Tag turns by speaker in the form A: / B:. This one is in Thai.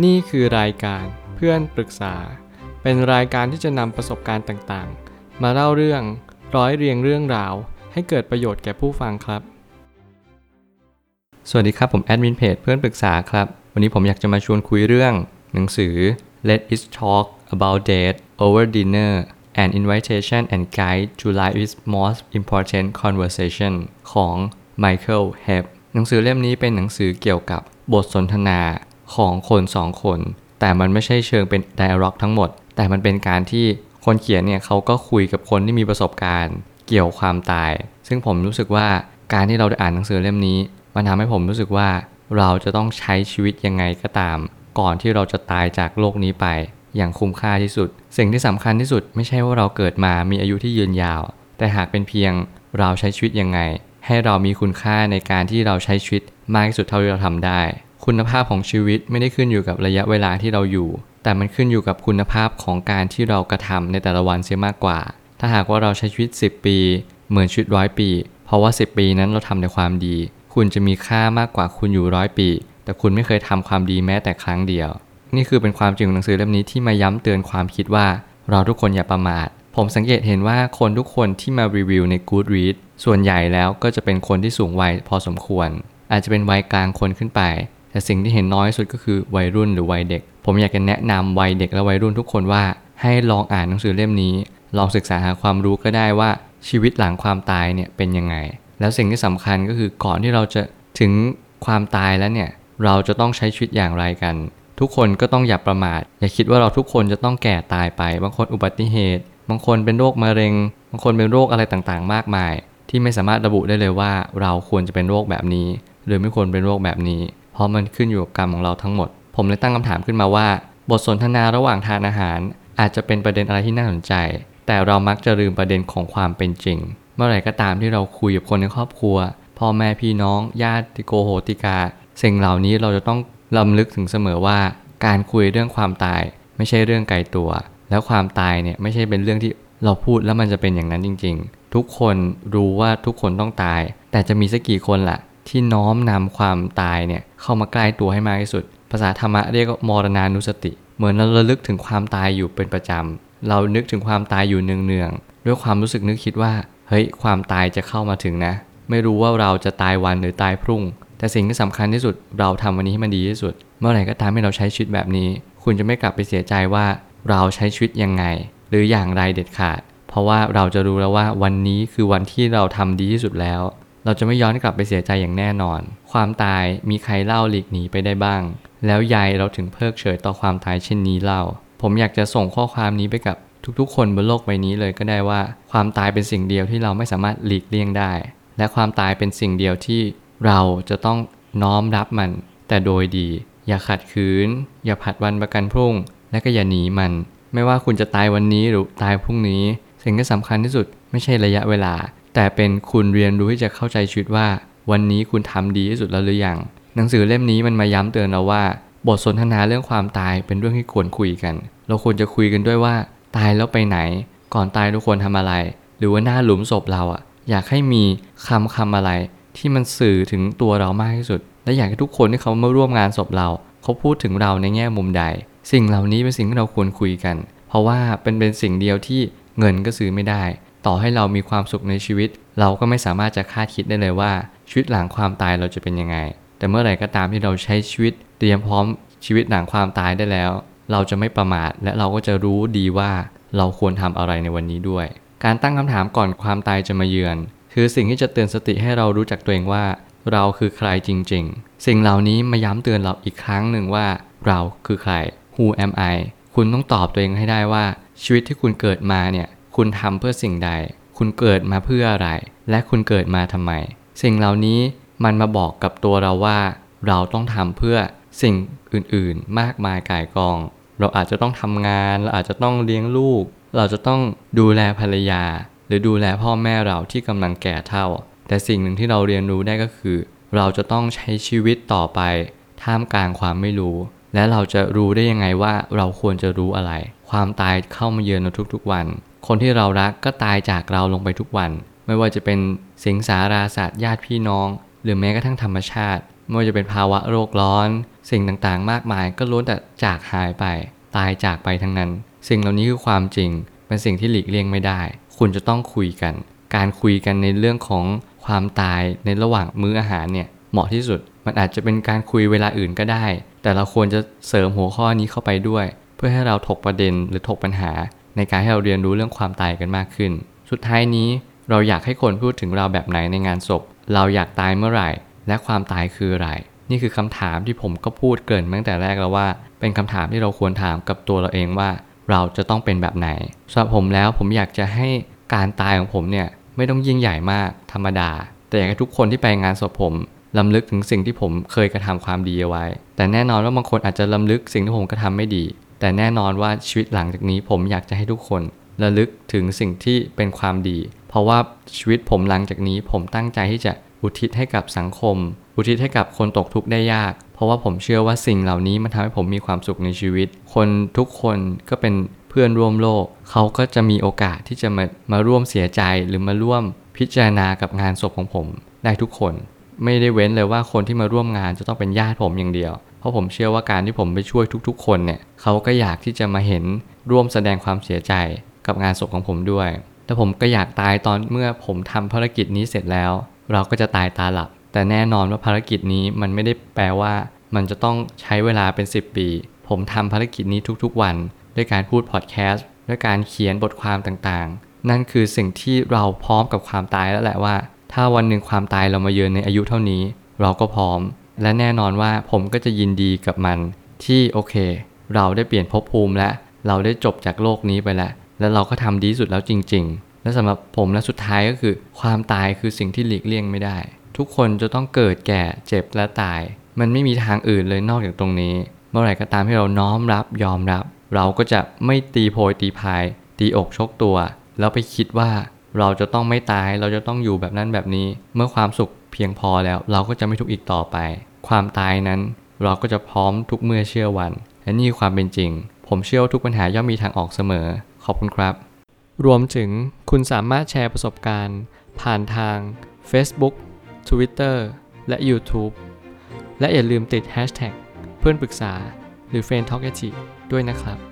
A: นี่คือรายการเพื่อนปรึกษา เป็นรายการที่จะนำประสบการณ์ต่างๆ มาเล่าเรื่องร้อยเรียงเรื่องราว ให้เกิดประโยชน์แก่ผู้ฟังครับ สวัสดีครับ ผมแอดมินเพจเพื่อนปรึกษาครับ วันนี้ผมอยากจะมาชวนคุยเรื่อง หนังสือ Let It Talk About Date Over Dinner An Invitation and Guide to Life's Most Important Conversation ของ Michael h e b หนังสือเล่มนี้เป็นหนังสือเกี่ยวกับบทสนทนา ของคนสองคน แต่มันไม่ใช่เชิงเป็น dialog ทั้งหมด แต่มันเป็นการที่คนเขียนเนี่ยเขาก็คุยกับคนที่มีประสบการณ์ เกี่ยวความตาย ซึ่งผมรู้สึกว่าการที่เราได้อ่านหนังสือเล่มนี้ มันทำให้ผมรู้สึกว่าเราจะต้องใช้ชีวิตยังไงก็ตาม ก่อนที่เราจะตายจากโลกนี้ไป อย่างคุ้มค่าที่สุด สิ่งที่สำคัญที่สุดไม่ใช่ว่าเราเกิดมามีอายุที่ยืนยาว แต่หากเป็นเพียงเราใช้ชีวิตยังไง ให้เรามีคุณค่าในการที่เราใช้ชีวิตมากที่สุดเท่าที่เราทำได้ คุณภาพของชีวิตไม่ได้ขึ้นอยู่กับระยะเวลาที่เราอยู่ แต่มันขึ้นอยู่กับคุณภาพของการที่เรากระทำในแต่ละวันเสียมากกว่า ถ้าหากว่าเราใช้ชีวิต 10 ปี เหมือนชีวิตร้อยปี เพราะว่า 10 ปีนั้นเราทำในความดี คุณจะมีค่ามากกว่าคุณอยู่ร้อยปี แต่คุณไม่เคยทำความดีแม้แต่ครั้งเดียว นี่คือเป็นความจริงของหนังสือเล่มนี้ที่มาย้ำเตือนความคิดว่า เราทุกคนอย่าประมาท ผมสังเกตเห็นว่าคนทุกคนที่มารีวิวใน Goodreads ส่วนใหญ่แล้วก็จะเป็นคนที่สูงวัยพอสมควร อาจจะเป็นวัยกลางคนขึ้นไป แต่สิ่งที่เห็นน้อยสุดก็คือวัยรุ่นหรือวัยเด็ก ผมอยากจะแนะนำวัยเด็กและวัยรุ่นทุกคนว่า ให้ลองอ่านหนังสือเล่มนี้ ลองศึกษาหาความรู้ก็ได้ว่าชีวิตหลังความตายเนี่ยเป็นยังไง แล้วสิ่งที่สำคัญก็คือก่อนที่เราจะถึงความตายแล้วเนี่ยเราจะต้องใช้ชีวิตอย่างไรกัน ทุกคนก็ต้องอย่าประมาท อย่าคิดว่าเราทุกคนจะต้องแก่ตายไป บางคนอุบัติเหตุ บางคนเป็นโรคมะเร็ง บางคนเป็นโรคอะไรต่างๆ มากมาย ที่ไม่สามารถระบุได้เลยว่า เราควรจะเป็นโรคแบบนี้ หรือไม่ควรเป็นโรคแบบนี้ เพราะมันขึ้นอยู่กับกรรมของเราทั้งหมด ผมเลยตั้งคำถามขึ้นมาว่า บทสนทนาระหว่างทานอาหาร อาจจะเป็นประเด็นอะไรที่น่าสนใจ แต่เรามักจะลืมประเด็นของความเป็นจริง เมื่อไหร่ก็ตามที่เราคุยกับคนในครอบครัว พ่อแม่พี่น้อง ญาติโกโหติกา สิ่งเหล่านี้เราจะต้องลำลึกถึงเสมอว่า การคุยเรื่องความตาย ไม่ใช่เรื่องไกลตัว แล้วความตายเนี่ยไม่ใช่เป็นเรื่องที่เราพูดแล้วมันจะเป็นอย่างนั้นจริง ๆ ทุกคนรู้ว่าทุกคนต้องตาย แต่จะมีสักกี่คนล่ะ ที่น้อมนำความตายเนี่ยเข้ามาใกล้ตัวให้มากที่สุด ภาษาธรรมะเรียกว่ามรณานุสติ เหมือนเราระลึกถึงความตายอยู่เป็นประจำ เรานึกถึงความตายอยู่เนืองๆด้วยความรู้สึกนึกคิดว่า เฮ้ย ความตายจะเข้ามาถึงนะ ไม่รู้ว่าเราจะตายวันหรือตายพรุ่ง แต่สิ่งที่สำคัญที่สุดเราทำวันนี้ให้มันดีที่สุด เมื่อไหร่ก็ตามให้เราใช้ชีวิตแบบนี้ คุณจะไม่กลับไปเสียใจว่าเราใช้ชีวิตยังไง หรืออย่างไรเด็ดขาด เพราะว่าเราจะรู้แล้วว่าวันนี้คือวันที่เราทำดีที่สุดแล้ว เราจะไม่ย้อนกลับไปเสียใจอย่างแน่นอน ความตายมีใครเล่าหลีกหนีไปได้บ้าง แล้วยายเราถึงเพิกเฉยต่อความตายเช่นนี้เล่า ผมอยากจะส่งข้อความนี้ไปกับทุกๆ คนบนโลกใบนี้เลยก็ได้ว่า ความตายเป็นสิ่งเดียวที่เราไม่สามารถหลีกเลี่ยงได้ และความตายเป็นสิ่งเดียวที่เราจะต้องน้อมรับมัน แต่โดยดี อย่าขัดขืน อย่าผัดวันประกันพรุ่ง และก็อย่าหนีมัน ไม่ว่าคุณจะตายวันนี้หรือตายพรุ่งนี้ สิ่งที่สำคัญที่สุดไม่ใช่ระยะเวลา แต่เป็นคุณเรียนรู้ที่จะเข้าใจชีวิตว่า วันนี้คุณทำดีที่สุดแล้วหรือยังหนังสือเล่มนี้มันมาย้ำเตือนเราว่า บทสนทนาเรื่องความตายเป็นเรื่องที่ควรคุยกัน เราควรจะคุยกันด้วยว่า ตายแล้วไปไหน ก่อนตายทุกคนทำอะไร หรือว่าหน้าหลุมศพเราอะอยากให้มีคำคำอะไร ที่มันสื่อถึงตัวเรามากที่สุด และอยากให้ทุกคนที่เขามาร่วมงานศพเรา เขาพูดถึงเราในแง่มุมใด สิ่งเหล่านี้เป็นสิ่งที่เราควรคุยกัน เพราะว่าเป็นเป็นสิ่งเดียวที่เงินก็ซื้อไม่ได้ ต่อให้เรามีความสุขในชีวิต เราก็ไม่สามารถจะคาดคิดได้เลยว่า ชีวิตหลังความตายเราจะเป็นยังไง แต่เมื่อไหร่ก็ตามที่เราใช้ชีวิต เตรียมพร้อมชีวิตหลังความตายได้แล้ว เราจะไม่ประมาทและเราก็จะรู้ดีว่าเราควรทำอะไรในวันนี้ด้วย การตั้งคำถามก่อนความตายจะมาเยือน คือสิ่งที่จะเตือนสติให้เรารู้จักตัวเองว่า เราคือใครจริง ๆ สิ่งเหล่านี้มาย้ำเตือนเราอีกครั้งหนึ่งว่า เราคือใคร Who am I คุณต้องตอบตัวเองให้ได้ว่าชีวิตที่คุณเกิดมาเนี่ย คุณทำเพื่อสิ่งใด คุณเกิดมาเพื่ออะไร และคุณเกิดมาทำไม สิ่งเหล่านี้มันมาบอกกับตัวเราว่า เราต้องทำเพื่อสิ่งอื่นๆ มากมายก่ายกอง เราอาจจะต้องทำงาน เราอาจจะต้องเลี้ยงลูก เราจะต้องดูแลภรรยา หรือดูแลพ่อแม่เราที่กำลังแก่เฒ่า แต่สิ่งหนึ่งที่เราเรียนรู้ได้ก็คือ เราจะต้องใช้ชีวิตต่อไป ท่ามกลางความไม่รู้ และเราจะรู้ได้ยังไงว่าเราควรจะรู้อะไร ความตายเข้ามาเยือนเราทุกๆวัน คนที่เรารักก็ตายจากเราลงไปทุกวัน ไม่ว่าจะเป็นสิงสาราสัตว์ญาติพี่น้อง หรือแม้กระทั่งธรรมชาติ ไม่ว่าจะเป็นภาวะโรคร้อน สิ่งต่างๆ มากมายก็ล้วนแต่จากหายไป ตายจากไปทั้งนั้น สิ่งเหล่านี้คือความจริง เป็นสิ่งที่หลีกเลี่ยงไม่ได้ คุณจะต้องคุยกัน การคุยกันในเรื่องของความตายในระหว่างมื้ออาหารเนี่ยเหมาะที่สุด มันอาจจะเป็นการคุยเวลาอื่นก็ได้ แต่เราควรจะเสริมหัวข้อนี้เข้าไปด้วย เพื่อให้เราถกประเด็นหรือถกปัญหา ในการให้เราเรียนรู้เรื่องความตายกันมากขึ้น สุดท้ายนี้เราอยากให้คนพูดถึงเราแบบไหนในงานศพ เราอยากตายเมื่อไหร่ และความตายคืออะไร นี่คือคำถามที่ผมก็พูดเกินตั้งแต่แรกแล้วว่า เป็นคำถามที่เราควรถามกับตัวเราเองว่า เราจะต้องเป็นแบบไหนสำหรับผมแล้วผมอยากจะให้การตายของผมเนี่ยไม่ต้องยิ่งใหญ่มากธรรมดา แต่อยากให้ทุกคนที่ไปงานศพผมลำลึกถึงสิ่งที่ผมเคยกระทำความดีเอาไว้ แต่แน่นอนว่าบางคนอาจจะลำลึกสิ่งที่ผมกระทำไม่ดี แต่แน่นอนว่าชีวิตหลังจากนี้ผมอยากจะให้ทุกคนระลึกถึงสิ่งที่เป็นความดี เพราะว่าชีวิตผมหลังจากนี้ผมตั้งใจที่จะอุทิศให้กับสังคม อุทิศให้กับคนตกทุกข์ได้ยาก เพราะว่าผมเชื่อว่าสิ่งเหล่านี้มันทำให้ผมมีความสุขในชีวิต คนทุกคนก็เป็นเพื่อนร่วมโลก เขาก็จะมีโอกาสที่จะมามาร่วมเสียใจหรือมาร่วมพิจารณากับงานศพของผมได้ทุกคน ไม่ได้เว้นเลยว่าคนที่มาร่วมงานจะต้องเป็นญาติผมอย่างเดียว เพราะผมเชื่อว่าการที่ผมไปช่วยทุกๆ คนเนี่ยเขาก็อยากที่จะมาเห็นร่วมแสดงความเสียใจกับงานศพของผมด้วย แต่ผมก็อยากตายตอนเมื่อผมทำภารกิจนี้เสร็จแล้ว เราก็จะตายตาหลับ แต่แน่นอนว่าภารกิจนี้มันไม่ได้แปลว่ามันจะต้องใช้เวลาเป็น 10 ปี ผมทำภารกิจนี้ทุกๆ วัน ด้วยการพูดพอดแคสต์ด้วยการเขียนบทความต่างๆ นั่นคือสิ่งที่เราพร้อมกับความตายแล้วแหละว่า ถ้าวันหนึ่งความตายเรามาเยือนในอายุเท่านี้ เราก็พร้อม และแน่นอนว่าผมก็จะยินดีกับมันที่โอเค เราได้เปลี่ยนภพภูมิและเราได้จบจากโลกนี้ไปแล้ว แล้วเราก็ทำดีสุดแล้วจริง ๆ และสำหรับผมและสุดท้ายก็คือ ความตายคือสิ่งที่หลีกเลี่ยงไม่ได้ ทุกคนจะต้องเกิดแก่เจ็บและตาย มันไม่มีทางอื่นเลยนอกจากตรงนี้ เมื่อไหร่ก็ตามที่เราน้อมรับยอมรับ เราก็จะไม่ตีโพยตีพาย ตีอกชกตัว แล้วไปคิดว่า เราจะต้องไม่ตายเราจะต้องอยู่แบบนั้นแบบนี้ เมื่อความสุขเพียงพอแล้ว เราก็จะไม่ทุกข์อีกต่อไป ความตายนั้น เราก็จะพร้อมทุกเมื่อเชื่อวันและนี่ความเป็นจริง ผมเชื่อว่าทุกปัญหาย่อมมีทางออกเสมอ ขอบคุณครับ รวมถึงคุณสามารถแชร์ประสบการณ์ ผ่านทาง Facebook Twitter และ YouTube และอย่าลืมติด Hashtag เพื่อนปรึกษาหรือ f r ร e n d t a l k ด้วยนะครับ